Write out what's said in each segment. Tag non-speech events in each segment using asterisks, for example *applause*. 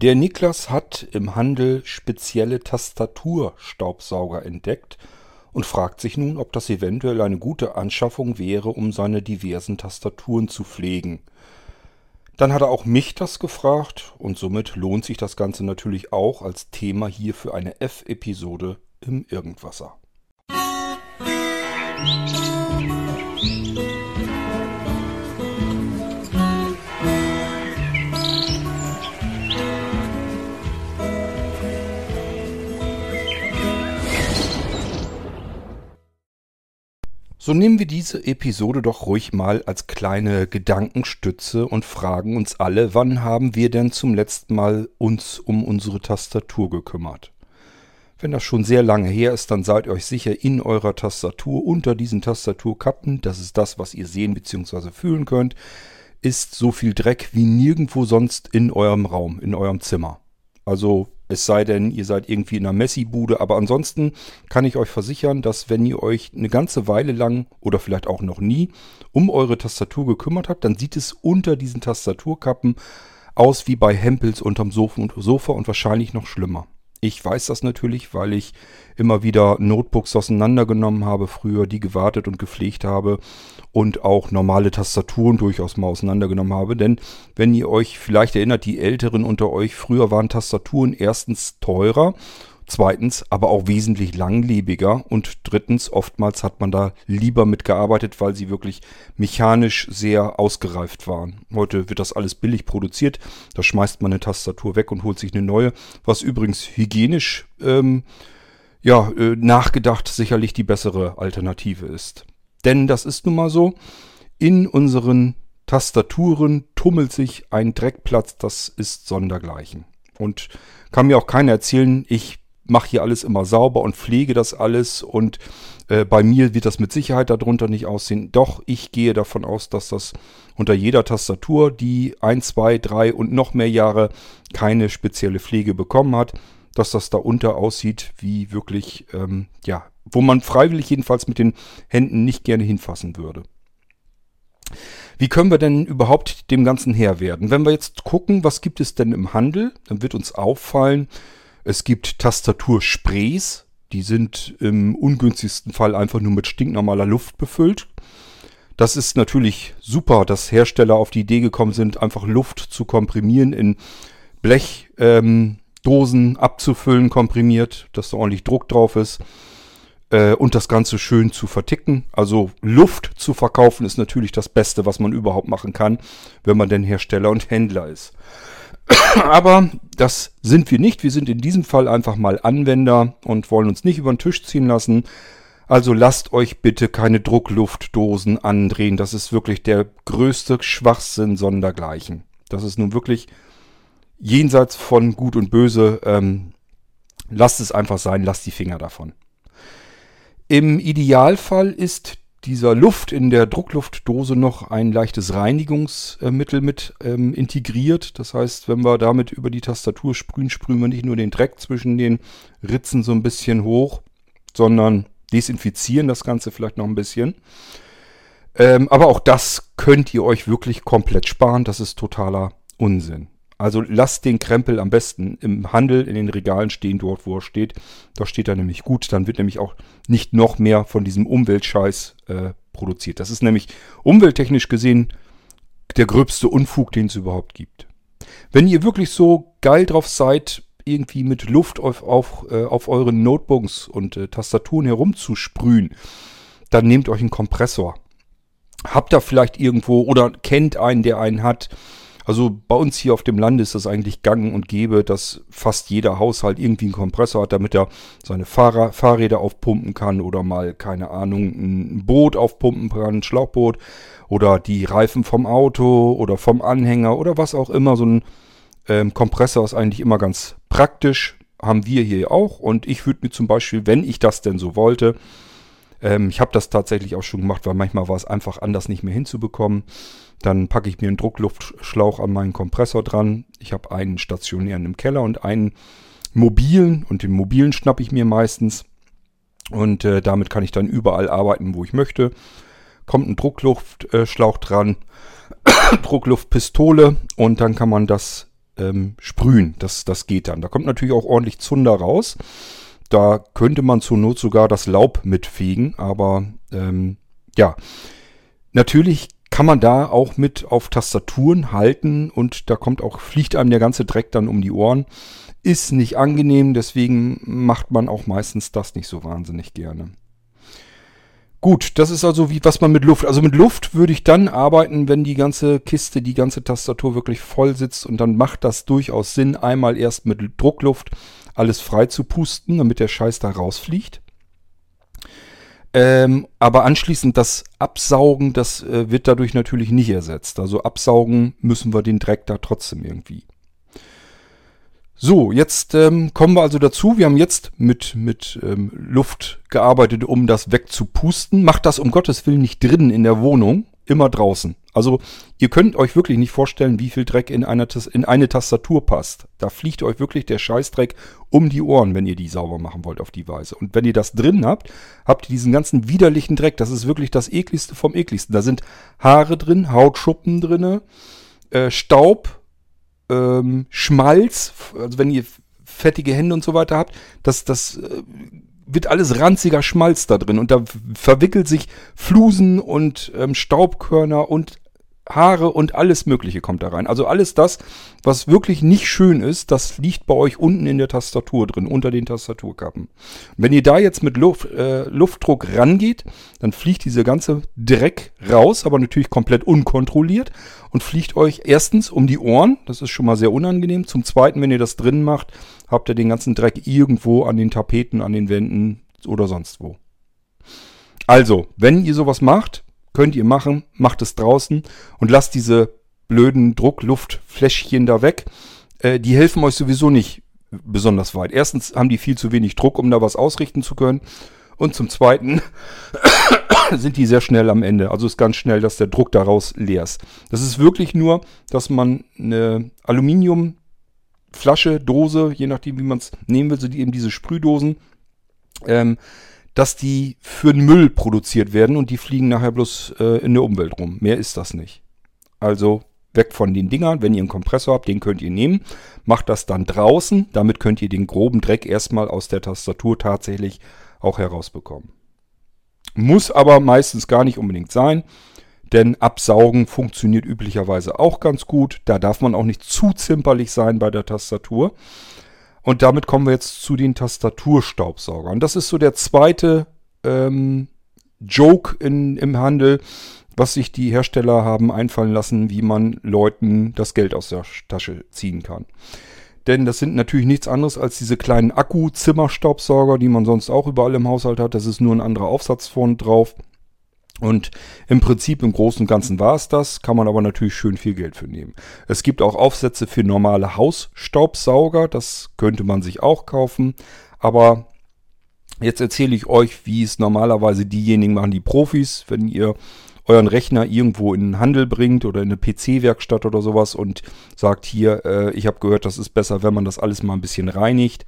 Der Niklas hat im Handel spezielle Tastaturstaubsauger entdeckt und fragt sich nun, ob das eventuell eine gute Anschaffung wäre, um seine diversen Tastaturen zu pflegen. Dann hat er auch mich das gefragt und somit lohnt sich das Ganze natürlich auch als Thema hier für eine F-Episode im Irgendwasser. Musik So nehmen wir diese Episode doch ruhig mal als kleine Gedankenstütze und fragen uns alle, wann haben wir denn zum letzten Mal uns um unsere Tastatur gekümmert? Wenn das schon sehr lange her ist, dann seid euch sicher in eurer Tastatur unter diesen Tastaturkappen, das ist das, was ihr sehen bzw. fühlen könnt, ist so viel Dreck wie nirgendwo sonst in eurem Raum, in eurem Zimmer. Also es sei denn, ihr seid irgendwie in einer Messi-Bude. Aber ansonsten kann ich euch versichern, dass wenn ihr euch eine ganze Weile lang oder vielleicht auch noch nie um eure Tastatur gekümmert habt, dann sieht es unter diesen Tastaturkappen aus wie bei Hempels unterm Sofa und wahrscheinlich noch schlimmer. Ich weiß das natürlich, weil ich immer wieder Notebooks auseinandergenommen habe, früher die gewartet und gepflegt habe und auch normale Tastaturen durchaus mal auseinandergenommen habe. Denn wenn ihr euch vielleicht erinnert, die Älteren unter euch, früher waren Tastaturen erstens teurer Zweitens aber auch wesentlich langlebiger und drittens oftmals hat man da lieber mitgearbeitet, weil sie wirklich mechanisch sehr ausgereift waren. Heute wird das alles billig produziert, da schmeißt man eine Tastatur weg und holt sich eine neue, was übrigens hygienisch ähm, ja, äh, nachgedacht sicherlich die bessere Alternative ist. Denn das ist nun mal so, in unseren Tastaturen tummelt sich ein Dreckplatz, das ist sondergleichen. Und kann mir auch keiner erzählen, ich mache hier alles immer sauber und pflege das alles und äh, bei mir wird das mit Sicherheit darunter nicht aussehen. Doch ich gehe davon aus, dass das unter jeder Tastatur, die ein, zwei, drei und noch mehr Jahre keine spezielle Pflege bekommen hat, dass das darunter aussieht wie wirklich, ähm, ja, wo man freiwillig jedenfalls mit den Händen nicht gerne hinfassen würde. Wie können wir denn überhaupt dem Ganzen Herr werden? Wenn wir jetzt gucken, was gibt es denn im Handel, dann wird uns auffallen, es gibt Tastatursprays, die sind im ungünstigsten Fall einfach nur mit stinknormaler Luft befüllt. Das ist natürlich super, dass Hersteller auf die Idee gekommen sind, einfach Luft zu komprimieren, in Blechdosen ähm, abzufüllen, komprimiert, dass da ordentlich Druck drauf ist äh, und das Ganze schön zu verticken. Also Luft zu verkaufen ist natürlich das Beste, was man überhaupt machen kann, wenn man denn Hersteller und Händler ist. *coughs* Aber das sind wir nicht. Wir sind in diesem Fall einfach mal Anwender und wollen uns nicht über den Tisch ziehen lassen. Also lasst euch bitte keine Druckluftdosen andrehen. Das ist wirklich der größte Schwachsinn sondergleichen. Das ist nun wirklich jenseits von Gut und Böse. Ähm, lasst es einfach sein, lasst die Finger davon. Im Idealfall ist dieser Luft in der Druckluftdose noch ein leichtes Reinigungsmittel mit ähm, integriert. Das heißt, wenn wir damit über die Tastatur sprühen, sprühen wir nicht nur den Dreck zwischen den Ritzen so ein bisschen hoch, sondern desinfizieren das Ganze vielleicht noch ein bisschen. Ähm, aber auch das könnt ihr euch wirklich komplett sparen. Das ist totaler Unsinn. Also lasst den Krempel am besten im Handel in den Regalen stehen, dort wo er steht. Da steht er nämlich gut. Dann wird nämlich auch nicht noch mehr von diesem Umweltscheiß äh, produziert. Das ist nämlich umwelttechnisch gesehen der gröbste Unfug, den es überhaupt gibt. Wenn ihr wirklich so geil drauf seid, irgendwie mit Luft auf, auf, äh, auf euren Notebooks und äh, Tastaturen herumzusprühen, dann nehmt euch einen Kompressor. Habt ihr vielleicht irgendwo oder kennt einen, der einen hat also bei uns hier auf dem Land ist das eigentlich gang und gäbe, dass fast jeder Haushalt irgendwie einen Kompressor hat, damit er seine Fahrrad, Fahrräder aufpumpen kann oder mal, keine Ahnung, ein Boot aufpumpen kann, ein Schlauchboot oder die Reifen vom Auto oder vom Anhänger oder was auch immer. So ein ähm, Kompressor ist eigentlich immer ganz praktisch. Haben wir hier auch und ich würde mir zum Beispiel, wenn ich das denn so wollte, ähm, ich habe das tatsächlich auch schon gemacht, weil manchmal war es einfach anders nicht mehr hinzubekommen dann packe ich mir einen Druckluftschlauch an meinen Kompressor dran. Ich habe einen stationären im Keller und einen mobilen. Und den mobilen schnappe ich mir meistens. Und äh, damit kann ich dann überall arbeiten, wo ich möchte. Kommt ein Druckluftschlauch dran, *coughs* Druckluftpistole und dann kann man das ähm, sprühen. Das, das geht dann. Da kommt natürlich auch ordentlich Zunder raus. Da könnte man zur Not sogar das Laub mitfegen, aber ähm, ja, natürlich kann man da auch mit auf Tastaturen halten und da kommt auch, fliegt einem der ganze Dreck dann um die Ohren. Ist nicht angenehm, deswegen macht man auch meistens das nicht so wahnsinnig gerne. Gut, das ist also wie was man mit Luft. Also mit Luft würde ich dann arbeiten, wenn die ganze Kiste, die ganze Tastatur wirklich voll sitzt und dann macht das durchaus Sinn, einmal erst mit Druckluft alles frei zu pusten, damit der Scheiß da rausfliegt. Ähm, aber anschließend das Absaugen, das äh, wird dadurch natürlich nicht ersetzt. Also absaugen müssen wir den Dreck da trotzdem irgendwie. So, jetzt ähm, kommen wir also dazu. Wir haben jetzt mit, mit ähm, Luft gearbeitet, um das wegzupusten. Macht das um Gottes Willen nicht drinnen in der Wohnung, immer draußen. Also ihr könnt euch wirklich nicht vorstellen, wie viel Dreck in, einer, in eine Tastatur passt. Da fliegt euch wirklich der Scheißdreck um die Ohren, wenn ihr die sauber machen wollt auf die Weise. Und wenn ihr das drin habt, habt ihr diesen ganzen widerlichen Dreck. Das ist wirklich das ekligste vom ekligsten. Da sind Haare drin, Hautschuppen drin, äh, Staub, ähm, Schmalz. Also wenn ihr fettige Hände und so weiter habt, das, das äh, wird alles ranziger Schmalz da drin und da verwickelt sich Flusen und ähm, Staubkörner und Haare und alles Mögliche kommt da rein. Also alles das, was wirklich nicht schön ist, das liegt bei euch unten in der Tastatur drin, unter den Tastaturkappen. Wenn ihr da jetzt mit Luft, äh, Luftdruck rangeht, dann fliegt diese ganze Dreck raus, aber natürlich komplett unkontrolliert und fliegt euch erstens um die Ohren, das ist schon mal sehr unangenehm. Zum zweiten, wenn ihr das drin macht, habt ihr den ganzen Dreck irgendwo an den Tapeten, an den Wänden oder sonst wo. Also, wenn ihr sowas macht, könnt ihr machen, macht es draußen und lasst diese blöden Druckluftfläschchen da weg. Äh, die helfen euch sowieso nicht besonders weit. Erstens haben die viel zu wenig Druck, um da was ausrichten zu können. Und zum Zweiten *coughs* sind die sehr schnell am Ende. Also ist ganz schnell, dass der Druck daraus leer ist. Das ist wirklich nur, dass man eine Aluminium Flasche, Dose, je nachdem, wie man es nehmen will, sind eben diese Sprühdosen, ähm, dass die für den Müll produziert werden und die fliegen nachher bloß äh, in der Umwelt rum. Mehr ist das nicht. Also weg von den Dingern. Wenn ihr einen Kompressor habt, den könnt ihr nehmen. Macht das dann draußen. Damit könnt ihr den groben Dreck erstmal aus der Tastatur tatsächlich auch herausbekommen. Muss aber meistens gar nicht unbedingt sein. Denn Absaugen funktioniert üblicherweise auch ganz gut. Da darf man auch nicht zu zimperlich sein bei der Tastatur. Und damit kommen wir jetzt zu den Tastaturstaubsaugern. Das ist so der zweite ähm, Joke in, im Handel, was sich die Hersteller haben einfallen lassen, wie man Leuten das Geld aus der Tasche ziehen kann. Denn das sind natürlich nichts anderes als diese kleinen Akku-Zimmerstaubsauger, die man sonst auch überall im Haushalt hat. Das ist nur ein anderer Aufsatz vorne drauf. Und im Prinzip im Großen und Ganzen war es das, kann man aber natürlich schön viel Geld für nehmen. Es gibt auch Aufsätze für normale Hausstaubsauger, das könnte man sich auch kaufen. Aber jetzt erzähle ich euch, wie es normalerweise diejenigen machen, die Profis, wenn ihr euren Rechner irgendwo in den Handel bringt oder in eine PC-Werkstatt oder sowas und sagt hier, äh, ich habe gehört, das ist besser, wenn man das alles mal ein bisschen reinigt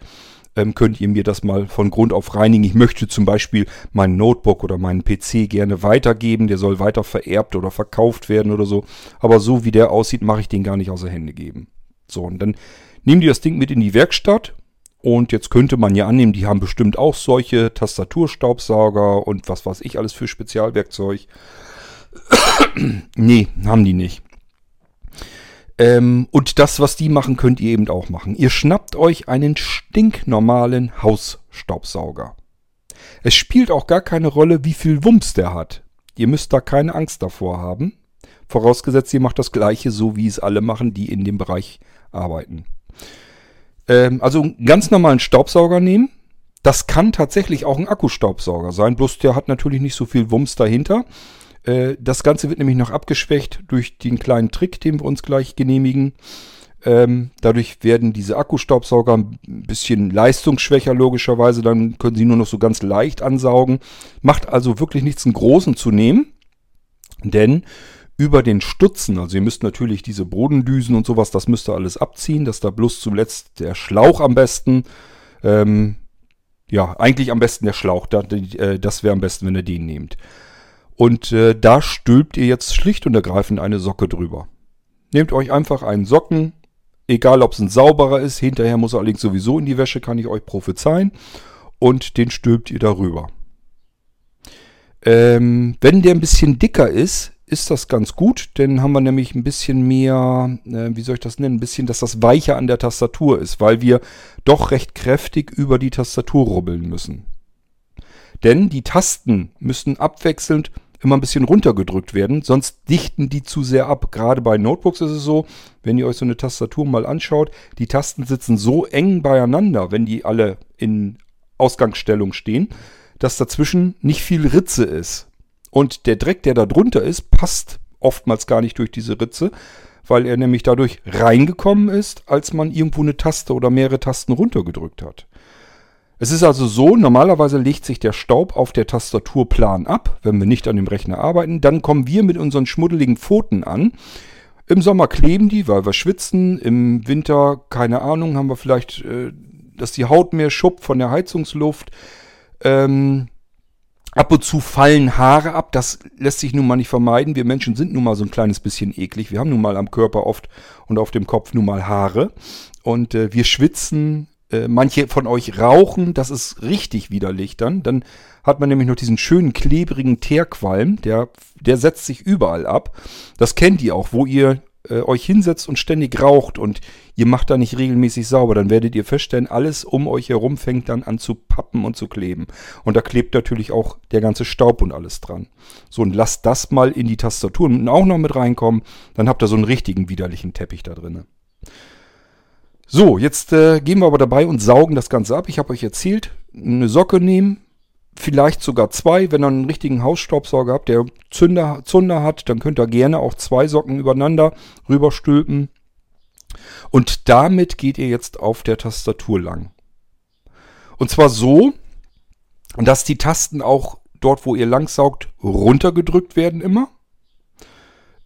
ähm, könnt ihr mir das mal von Grund auf reinigen. Ich möchte zum Beispiel mein Notebook oder meinen PC gerne weitergeben. Der soll weiter vererbt oder verkauft werden oder so. Aber so wie der aussieht, mache ich den gar nicht außer Hände geben. So, und dann nehmen die das Ding mit in die Werkstatt. Und jetzt könnte man ja annehmen, die haben bestimmt auch solche Tastaturstaubsauger und was weiß ich alles für Spezialwerkzeug. *coughs* nee, haben die nicht. Ähm, und das, was die machen, könnt ihr eben auch machen. Ihr schnappt euch einen stinknormalen Hausstaubsauger. Es spielt auch gar keine Rolle, wie viel Wumms der hat. Ihr müsst da keine Angst davor haben. Vorausgesetzt, ihr macht das gleiche, so wie es alle machen, die in dem Bereich arbeiten. Ähm, also einen ganz normalen Staubsauger nehmen. Das kann tatsächlich auch ein Akkustaubsauger sein, bloß der hat natürlich nicht so viel Wumms dahinter. Äh, das Ganze wird nämlich noch abgeschwächt durch den kleinen Trick, den wir uns gleich genehmigen. Ähm, dadurch werden diese Akkustaubsauger ein bisschen leistungsschwächer logischerweise. Dann können sie nur noch so ganz leicht ansaugen. Macht also wirklich nichts, einen großen zu nehmen. Denn über den Stutzen, also ihr müsst natürlich diese Bodendüsen und sowas, das müsst ihr alles abziehen, dass da bloß zuletzt der Schlauch am besten, ähm, ja, eigentlich am besten der Schlauch, äh, das wäre am besten, wenn ihr den nehmt. Und äh, da stülpt ihr jetzt schlicht und ergreifend eine Socke drüber. Nehmt euch einfach einen Socken, Egal, ob es ein sauberer ist, hinterher muss er allerdings sowieso in die Wäsche, kann ich euch prophezeien. Und den stülpt ihr darüber. Ähm, wenn der ein bisschen dicker ist, ist das ganz gut, denn haben wir nämlich ein bisschen mehr, äh, wie soll ich das nennen, ein bisschen, dass das weicher an der Tastatur ist, weil wir doch recht kräftig über die Tastatur rubbeln müssen. Denn die Tasten müssen abwechselnd immer ein bisschen runtergedrückt werden, sonst dichten die zu sehr ab. Gerade bei Notebooks ist es so, wenn ihr euch so eine Tastatur mal anschaut, die Tasten sitzen so eng beieinander, wenn die alle in Ausgangsstellung stehen, dass dazwischen nicht viel Ritze ist. Und der Dreck, der da drunter ist, passt oftmals gar nicht durch diese Ritze, weil er nämlich dadurch reingekommen ist, als man irgendwo eine Taste oder mehrere Tasten runtergedrückt hat. Es ist also so, normalerweise legt sich der Staub auf der Tastatur plan ab, wenn wir nicht an dem Rechner arbeiten. Dann kommen wir mit unseren schmuddeligen Pfoten an. Im Sommer kleben die, weil wir schwitzen. Im Winter, keine Ahnung, haben wir vielleicht, äh, dass die Haut mehr schuppt von der Heizungsluft. Ähm, ab und zu fallen Haare ab. Das lässt sich nun mal nicht vermeiden. Wir Menschen sind nun mal so ein kleines bisschen eklig. Wir haben nun mal am Körper oft und auf dem Kopf nun mal Haare. Und äh, wir schwitzen, äh, manche von euch rauchen, das ist richtig widerlich dann. Dann hat man nämlich noch diesen schönen klebrigen Teerqualm, der, der setzt sich überall ab. Das kennt ihr auch, wo ihr äh, euch hinsetzt und ständig raucht und ihr macht da nicht regelmäßig sauber, dann werdet ihr feststellen, alles um euch herum fängt dann an zu pappen und zu kleben. Und da klebt natürlich auch der ganze Staub und alles dran. So, und lasst das mal in die Tastatur auch noch mit reinkommen, dann habt ihr so einen richtigen widerlichen Teppich da drin. So, jetzt äh, gehen wir aber dabei und saugen das Ganze ab. Ich habe euch erzählt, eine Socke nehmen, vielleicht sogar zwei. Wenn ihr einen richtigen Hausstaubsauger habt, der Zünder, Zunder hat, dann könnt ihr gerne auch zwei Socken übereinander rüberstülpen. Und damit geht ihr jetzt auf der Tastatur lang. Und zwar so, dass die Tasten auch dort, wo ihr langsaugt, runtergedrückt werden immer.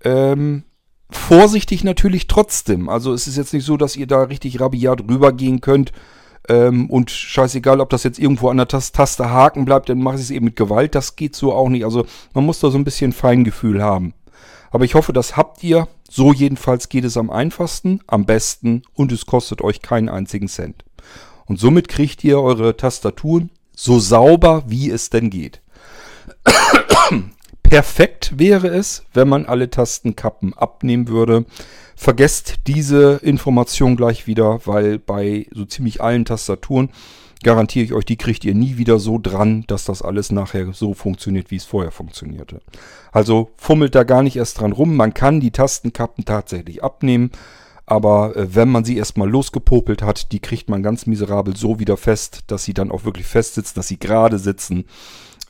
Ähm, vorsichtig natürlich trotzdem. Also es ist jetzt nicht so, dass ihr da richtig rabiat rübergehen könnt ähm, und scheißegal, ob das jetzt irgendwo an der Taste haken bleibt, dann mache ich es eben mit Gewalt. Das geht so auch nicht. Also man muss da so ein bisschen Feingefühl haben. Aber ich hoffe, das habt ihr. So jedenfalls geht es am einfachsten, am besten und es kostet euch keinen einzigen Cent. Und somit kriegt ihr eure Tastaturen so sauber, wie es denn geht. Perfekt wäre es, wenn man alle Tastenkappen abnehmen würde. Vergesst diese Information gleich wieder, weil bei so ziemlich allen Tastaturen garantiere ich euch, die kriegt ihr nie wieder so dran, dass das alles nachher so funktioniert, wie es vorher funktionierte. Also fummelt da gar nicht erst dran rum. Man kann die Tastenkappen tatsächlich abnehmen, aber äh, wenn man sie erstmal losgepopelt hat, die kriegt man ganz miserabel so wieder fest, dass sie dann auch wirklich fest sitzen, dass sie gerade sitzen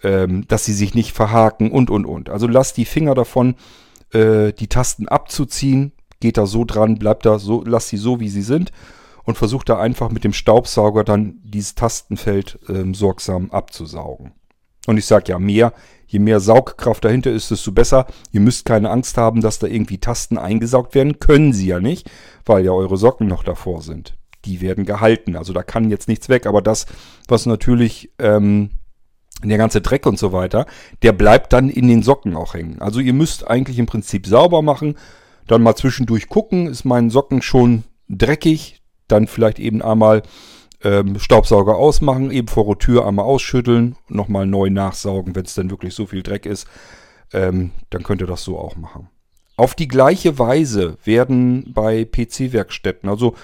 ähm, dass sie sich nicht verhaken und, und, und. Also lasst die Finger davon, äh, die Tasten abzuziehen. Geht da so dran, bleibt da so, lasst sie so, wie sie sind und versucht da einfach mit dem Staubsauger dann dieses Tastenfeld ähm, sorgsam abzusaugen. Und ich sage ja, mehr, je mehr Saugkraft dahinter ist, desto besser. Ihr müsst keine Angst haben, dass da irgendwie Tasten eingesaugt werden. Können sie ja nicht, weil ja eure Socken noch davor sind. Die werden gehalten. Also da kann jetzt nichts weg. Aber das, was natürlich ähm, der ganze Dreck und so weiter, der bleibt dann in den Socken auch hängen. Also ihr müsst eigentlich im Prinzip sauber machen, dann mal zwischendurch gucken, ist mein Socken schon dreckig, dann vielleicht eben einmal ähm, Staubsauger ausmachen, eben vor der Tür einmal ausschütteln, nochmal neu nachsaugen, wenn es dann wirklich so viel Dreck ist, ähm, dann könnt ihr das so auch machen. Auf die gleiche Weise werden bei PC-Werkstätten, also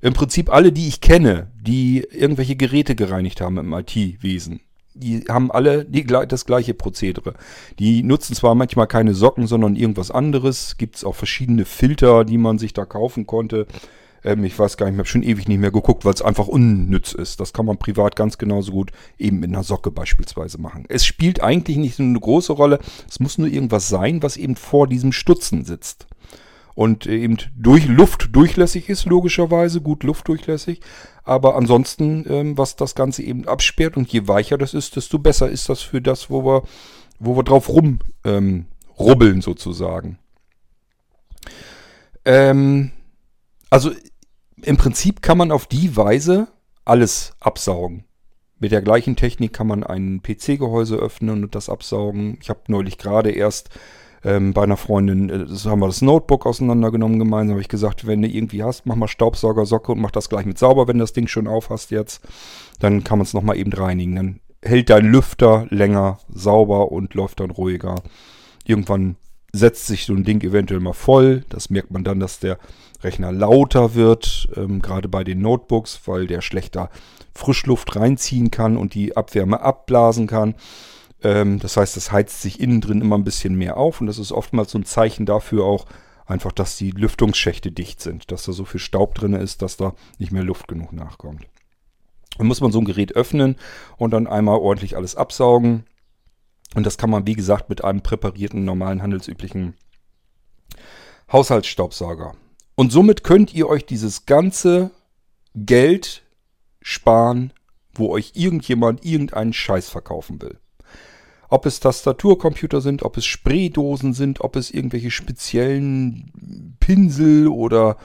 im Prinzip alle, die ich kenne, die irgendwelche Geräte gereinigt haben im IT-Wesen, die haben alle die, das gleiche Prozedere. Die nutzen zwar manchmal keine Socken, sondern irgendwas anderes. Gibt es auch verschiedene Filter, die man sich da kaufen konnte. Ähm, ich weiß gar nicht, ich habe schon ewig nicht mehr geguckt, weil es einfach unnütz ist. Das kann man privat ganz genauso gut eben mit einer Socke beispielsweise machen. Es spielt eigentlich nicht so eine große Rolle. Es muss nur irgendwas sein, was eben vor diesem Stutzen sitzt und eben durch Luft durchlässig ist, logischerweise, gut luftdurchlässig. Aber ansonsten, ähm, was das Ganze eben absperrt und je weicher das ist, desto besser ist das für das, wo wir, wo wir drauf rum ähm, rubbeln sozusagen. Ähm, also im Prinzip kann man auf die Weise alles absaugen. Mit der gleichen Technik kann man ein PC-Gehäuse öffnen und das absaugen. Ich habe neulich gerade erst Ähm, bei einer Freundin äh, haben wir das Notebook auseinandergenommen gemeinsam. Habe ich gesagt, wenn du irgendwie hast, mach mal Staubsaugersocke und mach das gleich mit sauber, wenn du das Ding schon auf hast jetzt. Dann kann man es nochmal eben reinigen. Dann hält dein Lüfter länger sauber und läuft dann ruhiger. Irgendwann setzt sich so ein Ding eventuell mal voll. Das merkt man dann, dass der Rechner lauter wird, ähm, gerade bei den Notebooks, weil der schlechter Frischluft reinziehen kann und die Abwärme abblasen kann. Ähm, das heißt, es heizt sich innen drin immer ein bisschen mehr auf und das ist oftmals so ein Zeichen dafür auch einfach, dass die Lüftungsschächte dicht sind, dass da so viel Staub drin ist, dass da nicht mehr Luft genug nachkommt. Dann muss man so ein Gerät öffnen und dann einmal ordentlich alles absaugen. Und das kann man, wie gesagt, mit einem präparierten, normalen, handelsüblichen Haushaltsstaubsauger. Und somit könnt ihr euch dieses ganze Geld sparen, wo euch irgendjemand irgendeinen Scheiß verkaufen will. Ob es Tastaturcomputer sind, ob es Spraydosen sind, ob es irgendwelche speziellen Pinsel oder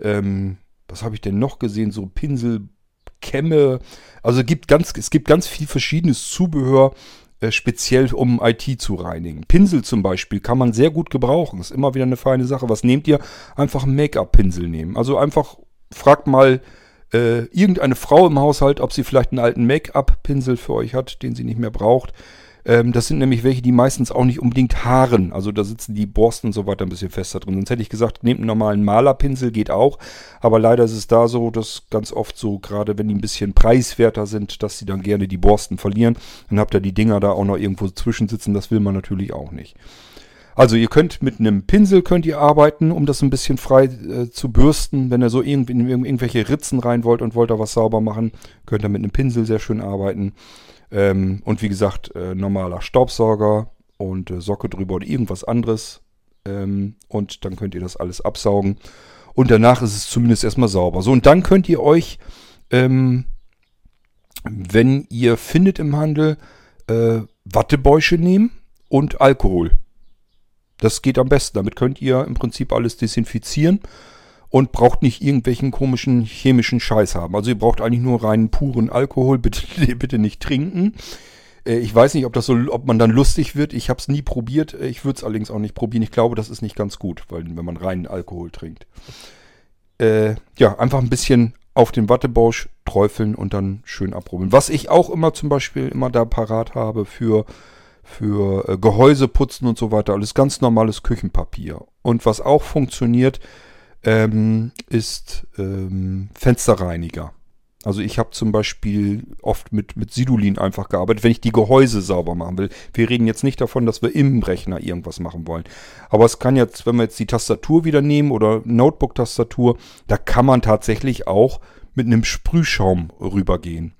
ähm, was habe ich denn noch gesehen? So Pinselkämme. Also gibt ganz, es gibt ganz viel verschiedenes Zubehör, äh, speziell um IT zu reinigen. Pinsel zum Beispiel kann man sehr gut gebrauchen. Ist immer wieder eine feine Sache. Was nehmt ihr? Einfach Make-up-Pinsel nehmen. Also einfach fragt mal äh, irgendeine Frau im Haushalt, ob sie vielleicht einen alten Make-up-Pinsel für euch hat, den sie nicht mehr braucht. Ähm, das sind nämlich welche, die meistens auch nicht unbedingt haaren. Also da sitzen die Borsten und so weiter ein bisschen fester drin. Sonst hätte ich gesagt, nehmt einen normalen Malerpinsel, geht auch. Aber leider ist es da so, dass ganz oft so, gerade wenn die ein bisschen preiswerter sind, dass sie dann gerne die Borsten verlieren. Dann habt ihr die Dinger da auch noch irgendwo zwischensitzen. Das will man natürlich auch nicht. Also ihr könnt mit einem Pinsel könnt ihr arbeiten, um das ein bisschen frei äh, zu bürsten. Wenn ihr so irgendwie in irgendwelche Ritzen rein wollt und wollt da was sauber machen, könnt ihr mit einem Pinsel sehr schön arbeiten. Ähm, und wie gesagt, äh, normaler Staubsauger und äh, Socke drüber oder irgendwas anderes. Ähm, und dann könnt ihr das alles absaugen. Und danach ist es zumindest erstmal sauber. So, und dann könnt ihr euch, ähm, wenn ihr findet im Handel, äh, Wattebäusche nehmen und Alkohol. Das geht am besten. Damit könnt ihr im Prinzip alles desinfizieren und braucht nicht irgendwelchen komischen chemischen Scheiß haben. Also ihr braucht eigentlich nur reinen puren Alkohol, *laughs* bitte, bitte nicht trinken. Äh, ich weiß nicht, ob das so, ob man dann lustig wird. Ich habe es nie probiert. Äh, ich würde es allerdings auch nicht probieren. Ich glaube, das ist nicht ganz gut, weil wenn man reinen Alkohol trinkt. Äh, ja, einfach ein bisschen auf den Wattebausch träufeln und dann schön abrubbeln. Was ich auch immer zum Beispiel immer da parat habe für, für äh, Gehäuse putzen und so weiter, alles ganz normales Küchenpapier. Und was auch funktioniert, ähm, ist ähm, Fensterreiniger. Also ich habe zum Beispiel oft mit, mit Sidulin einfach gearbeitet, wenn ich die Gehäuse sauber machen will. Wir reden jetzt nicht davon, dass wir im Rechner irgendwas machen wollen. Aber es kann jetzt, wenn wir jetzt die Tastatur wieder nehmen oder Notebook-Tastatur, da kann man tatsächlich auch mit einem Sprühschaum rübergehen.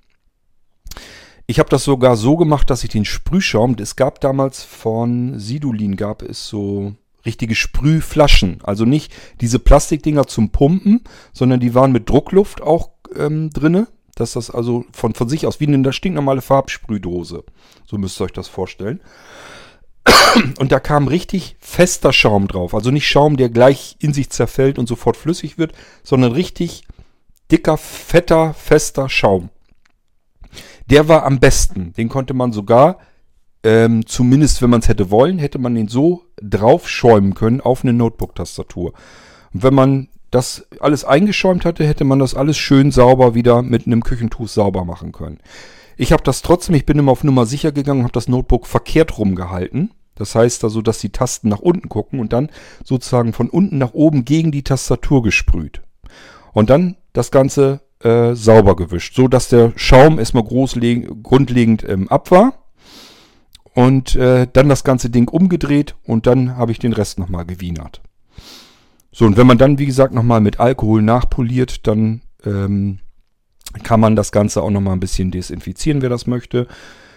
Ich habe das sogar so gemacht, dass ich den Sprühschaum, es gab damals von Sidulin, gab es so richtige Sprühflaschen. Also nicht diese Plastikdinger zum Pumpen, sondern die waren mit Druckluft auch ähm, drinne. Dass das also von, von sich aus wie eine stinknormale Farbsprühdose. So müsst ihr euch das vorstellen. *coughs* Und da kam richtig fester Schaum drauf. Also nicht Schaum, der gleich in sich zerfällt und sofort flüssig wird, sondern richtig dicker, fetter, fester Schaum. Der war am besten. Den konnte man sogar ähm, zumindest wenn man es hätte wollen, hätte man den so draufschäumen können auf eine Notebook-Tastatur. Und wenn man das alles eingeschäumt hatte, hätte man das alles schön sauber wieder mit einem Küchentuch sauber machen können. Ich habe das trotzdem, ich bin immer auf Nummer sicher gegangen habe das Notebook verkehrt rumgehalten. Das heißt also, dass die Tasten nach unten gucken und dann sozusagen von unten nach oben gegen die Tastatur gesprüht. Und dann das Ganze äh, sauber gewischt, so dass der Schaum erstmal grundlegend ähm, ab war und äh, dann das ganze Ding umgedreht und dann habe ich den Rest nochmal gewienert. So, und wenn man dann, wie gesagt, nochmal mit Alkohol nachpoliert, dann ähm, kann man das Ganze auch nochmal ein bisschen desinfizieren, wer das möchte.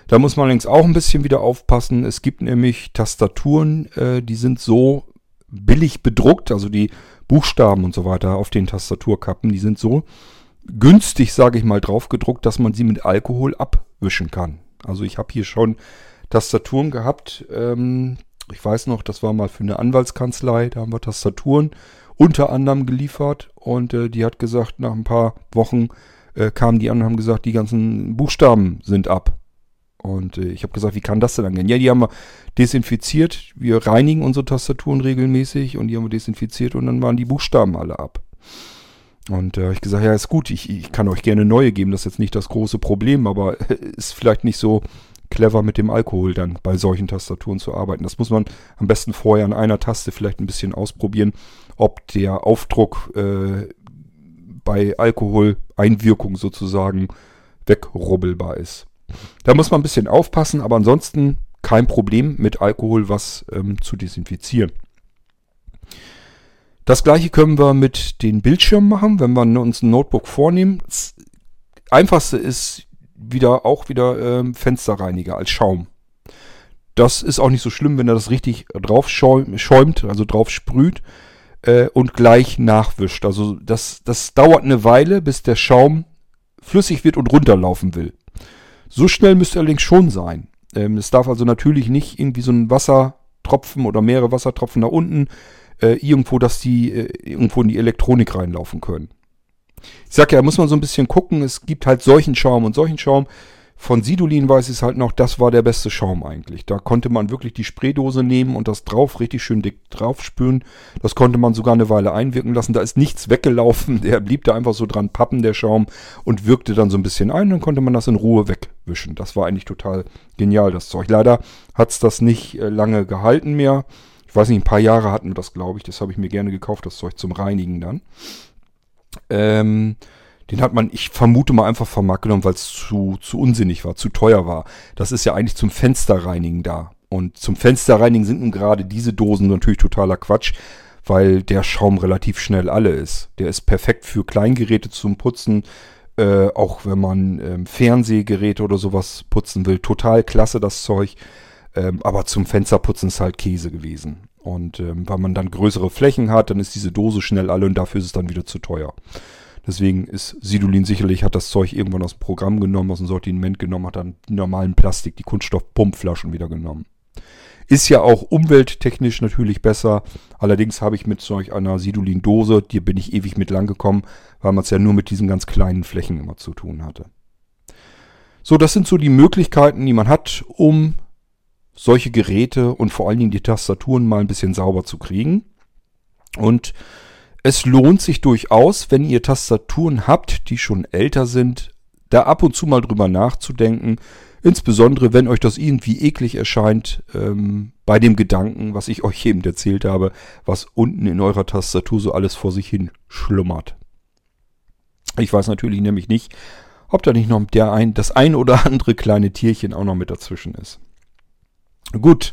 Da muss man allerdings auch ein bisschen wieder aufpassen. Es gibt nämlich Tastaturen, äh, die sind so billig bedruckt, also die Buchstaben und so weiter auf den Tastaturkappen, die sind so günstig, sage ich mal, drauf gedruckt, dass man sie mit Alkohol abwischen kann. Also ich habe hier schon Tastaturen gehabt. Ähm, ich weiß noch, das war mal für eine Anwaltskanzlei, da haben wir Tastaturen unter anderem geliefert und äh, die hat gesagt, nach ein paar Wochen äh, kamen die an und haben gesagt, die ganzen Buchstaben sind ab. Und äh, ich habe gesagt, wie kann das denn angehen? Ja, die haben wir desinfiziert. Wir reinigen unsere Tastaturen regelmäßig und die haben wir desinfiziert und dann waren die Buchstaben alle ab. Und äh, ich gesagt, ja, ist gut, ich, ich kann euch gerne neue geben, das ist jetzt nicht das große Problem, aber *laughs* ist vielleicht nicht so clever mit dem Alkohol dann bei solchen Tastaturen zu arbeiten. Das muss man am besten vorher an einer Taste vielleicht ein bisschen ausprobieren, ob der Aufdruck äh, bei Alkoholeinwirkung sozusagen wegrubbelbar ist. Da muss man ein bisschen aufpassen, aber ansonsten kein Problem mit Alkohol was ähm, zu desinfizieren. Das gleiche können wir mit den Bildschirmen machen, wenn wir uns ein Notebook vornehmen. Das einfachste ist wieder auch wieder ähm, Fensterreiniger als Schaum. Das ist auch nicht so schlimm, wenn er das richtig drauf schäumt, also drauf sprüht äh, und gleich nachwischt. Also das, das dauert eine Weile, bis der Schaum flüssig wird und runterlaufen will. So schnell müsste allerdings schon sein. Ähm, es darf also natürlich nicht irgendwie so ein Wassertropfen oder mehrere Wassertropfen nach unten äh, irgendwo, dass die äh, irgendwo in die Elektronik reinlaufen können. Ich sag ja, da muss man so ein bisschen gucken. Es gibt halt solchen Schaum und solchen Schaum. Von Sidolin weiß ich es halt noch, das war der beste Schaum eigentlich. Da konnte man wirklich die Spraydose nehmen und das drauf, richtig schön dick drauf spülen. Das konnte man sogar eine Weile einwirken lassen. Da ist nichts *laughs* weggelaufen. Der blieb da einfach so dran pappen, der Schaum, und wirkte dann so ein bisschen ein. Dann konnte man das in Ruhe wegwischen. Das war eigentlich total genial, das Zeug. Leider hat es das nicht äh, lange gehalten mehr. Ich weiß nicht, ein paar Jahre hatten wir das, glaube ich. Das habe ich mir gerne gekauft, das Zeug zum Reinigen dann. Ähm, den hat man, ich vermute mal, einfach vom Markt genommen, weil es zu, zu unsinnig war, zu teuer war. Das ist ja eigentlich zum Fensterreinigen da. Und zum Fensterreinigen sind nun gerade diese Dosen natürlich totaler Quatsch, weil der Schaum relativ schnell alle ist. Der ist perfekt für Kleingeräte zum Putzen, äh, auch wenn man ähm, Fernsehgeräte oder sowas putzen will. Total klasse das Zeug. Ähm, aber zum Fensterputzen ist halt Käse gewesen. Und ähm, weil man dann größere Flächen hat, dann ist diese Dose schnell alle und dafür ist es dann wieder zu teuer. Deswegen ist Sidolin sicherlich, hat das Zeug irgendwann aus dem Programm genommen, aus dem Sortiment genommen, hat dann die normalen Plastik, die Kunststoffpumpflaschen wieder genommen. Ist ja auch umwelttechnisch natürlich besser. Allerdings habe ich mit solch einer Sidolin-Dose, die bin ich ewig mit lang gekommen, weil man es ja nur mit diesen ganz kleinen Flächen immer zu tun hatte. So, das sind so die Möglichkeiten, die man hat, um solche Geräte und vor allen Dingen die Tastaturen mal ein bisschen sauber zu kriegen. Und es lohnt sich durchaus, wenn ihr Tastaturen habt, die schon älter sind, da ab und zu mal drüber nachzudenken. Insbesondere, wenn euch das irgendwie eklig erscheint, ähm, bei dem Gedanken, was ich euch eben erzählt habe, was unten in eurer Tastatur so alles vor sich hin schlummert. Ich weiß natürlich nämlich nicht, ob da nicht noch der ein, das ein oder andere kleine Tierchen auch noch mit dazwischen ist. Gut.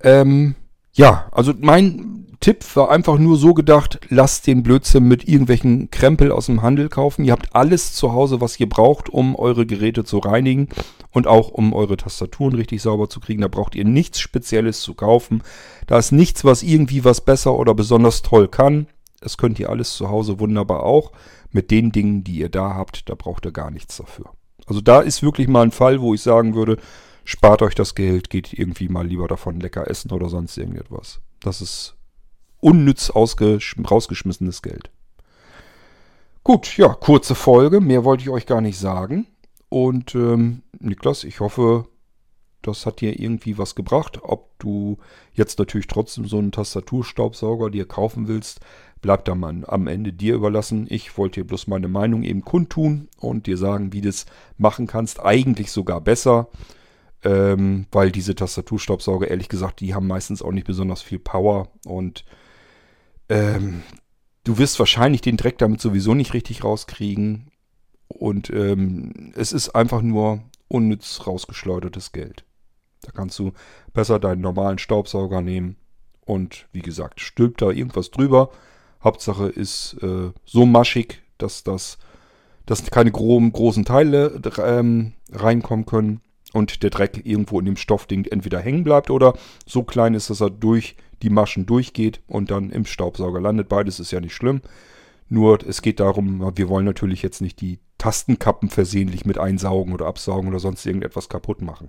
Ähm, ja, also mein Tipp war einfach nur so gedacht, lasst den Blödsinn mit irgendwelchen Krempel aus dem Handel kaufen. Ihr habt alles zu Hause, was ihr braucht, um eure Geräte zu reinigen und auch um eure Tastaturen richtig sauber zu kriegen. Da braucht ihr nichts Spezielles zu kaufen. Da ist nichts, was irgendwie was besser oder besonders toll kann. Das könnt ihr alles zu Hause wunderbar auch. Mit den Dingen, die ihr da habt, da braucht ihr gar nichts dafür. Also da ist wirklich mal ein Fall, wo ich sagen würde, spart euch das Geld, geht irgendwie mal lieber davon lecker essen oder sonst irgendetwas. Das ist unnütz rausgeschmissenes Geld. Gut, ja, kurze Folge. Mehr wollte ich euch gar nicht sagen. Und ähm, Niklas, ich hoffe, das hat dir irgendwie was gebracht. Ob du jetzt natürlich trotzdem so einen Tastaturstaubsauger dir kaufen willst, bleibt dann am Ende dir überlassen. Ich wollte dir bloß meine Meinung eben kundtun und dir sagen, wie du es machen kannst. Eigentlich sogar besser, ähm, weil diese Tastaturstaubsauger, ehrlich gesagt, die haben meistens auch nicht besonders viel Power und ähm, du wirst wahrscheinlich den Dreck damit sowieso nicht richtig rauskriegen. Und ähm, es ist einfach nur unnütz rausgeschleudertes Geld. Da kannst du besser deinen normalen Staubsauger nehmen und wie gesagt, stülpt da irgendwas drüber. Hauptsache ist äh, so maschig, dass das dass keine groben, großen Teile ähm, reinkommen können und der Dreck irgendwo in dem Stoffding entweder hängen bleibt oder so klein ist, dass er durch die Maschen durchgeht und dann im Staubsauger landet. Beides ist ja nicht schlimm. Nur es geht darum, wir wollen natürlich jetzt nicht die Tastenkappen versehentlich mit einsaugen oder absaugen oder sonst irgendetwas kaputt machen.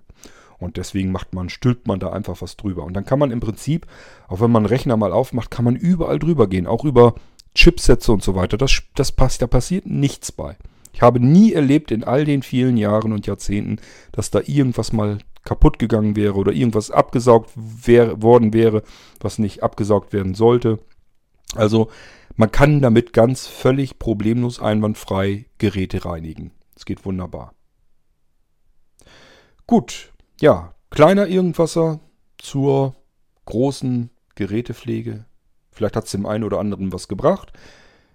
Und deswegen macht man, stülpt man da einfach was drüber. Und dann kann man im Prinzip, auch wenn man einen Rechner mal aufmacht, kann man überall drüber gehen. Auch über Chipsätze und so weiter. Das, das passt, da passiert nichts bei. Ich habe nie erlebt in all den vielen Jahren und Jahrzehnten, dass da irgendwas mal kaputt gegangen wäre oder irgendwas abgesaugt wär, worden wäre, was nicht abgesaugt werden sollte. Also man kann damit ganz völlig problemlos einwandfrei Geräte reinigen. Es geht wunderbar. Gut, ja, kleiner Irgendwasser zur großen Gerätepflege. Vielleicht hat es dem einen oder anderen was gebracht.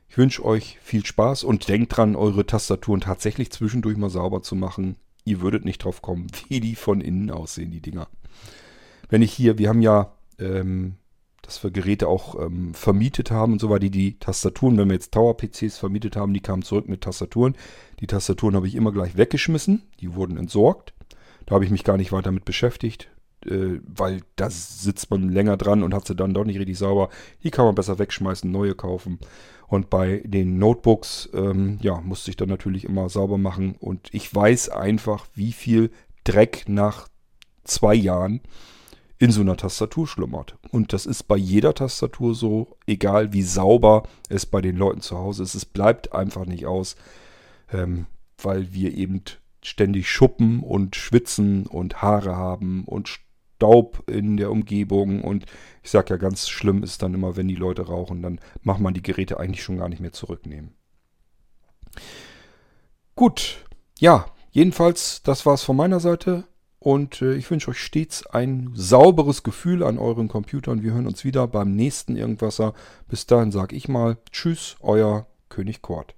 Ich wünsche euch viel Spaß und denkt dran, eure Tastaturen tatsächlich zwischendurch mal sauber zu machen. Ihr würdet nicht drauf kommen, *laughs* wie die von innen aussehen, die Dinger. Wenn ich hier, wir haben ja, ähm, dass wir Geräte auch ähm, vermietet haben und so weiter, die, die Tastaturen, wenn wir jetzt Tower-PCs vermietet haben, die kamen zurück mit Tastaturen. Die Tastaturen habe ich immer gleich weggeschmissen, die wurden entsorgt. Da habe ich mich gar nicht weiter mit beschäftigt äh, weil da sitzt man länger dran und hat sie dann doch nicht richtig sauber. Die kann man besser wegschmeißen, neue kaufen. Und bei den Notebooks, ähm, ja, musste ich dann natürlich immer sauber machen. Und ich weiß einfach, wie viel Dreck nach zwei Jahren in so einer Tastatur schlummert. Und das ist bei jeder Tastatur so, egal wie sauber es bei den Leuten zu Hause ist. Es bleibt einfach nicht aus, ähm, weil wir eben ständig schuppen und schwitzen und Haare haben und Staub in der Umgebung und ich sage ja, ganz schlimm ist dann immer, wenn die Leute rauchen, dann macht man die Geräte eigentlich schon gar nicht mehr zurücknehmen. Gut, ja, jedenfalls, das war es von meiner Seite und äh, ich wünsche euch stets ein sauberes Gefühl an euren Computern. Wir hören uns wieder beim nächsten Irgendwasser. Bis dahin sage ich mal Tschüss, euer König Kort.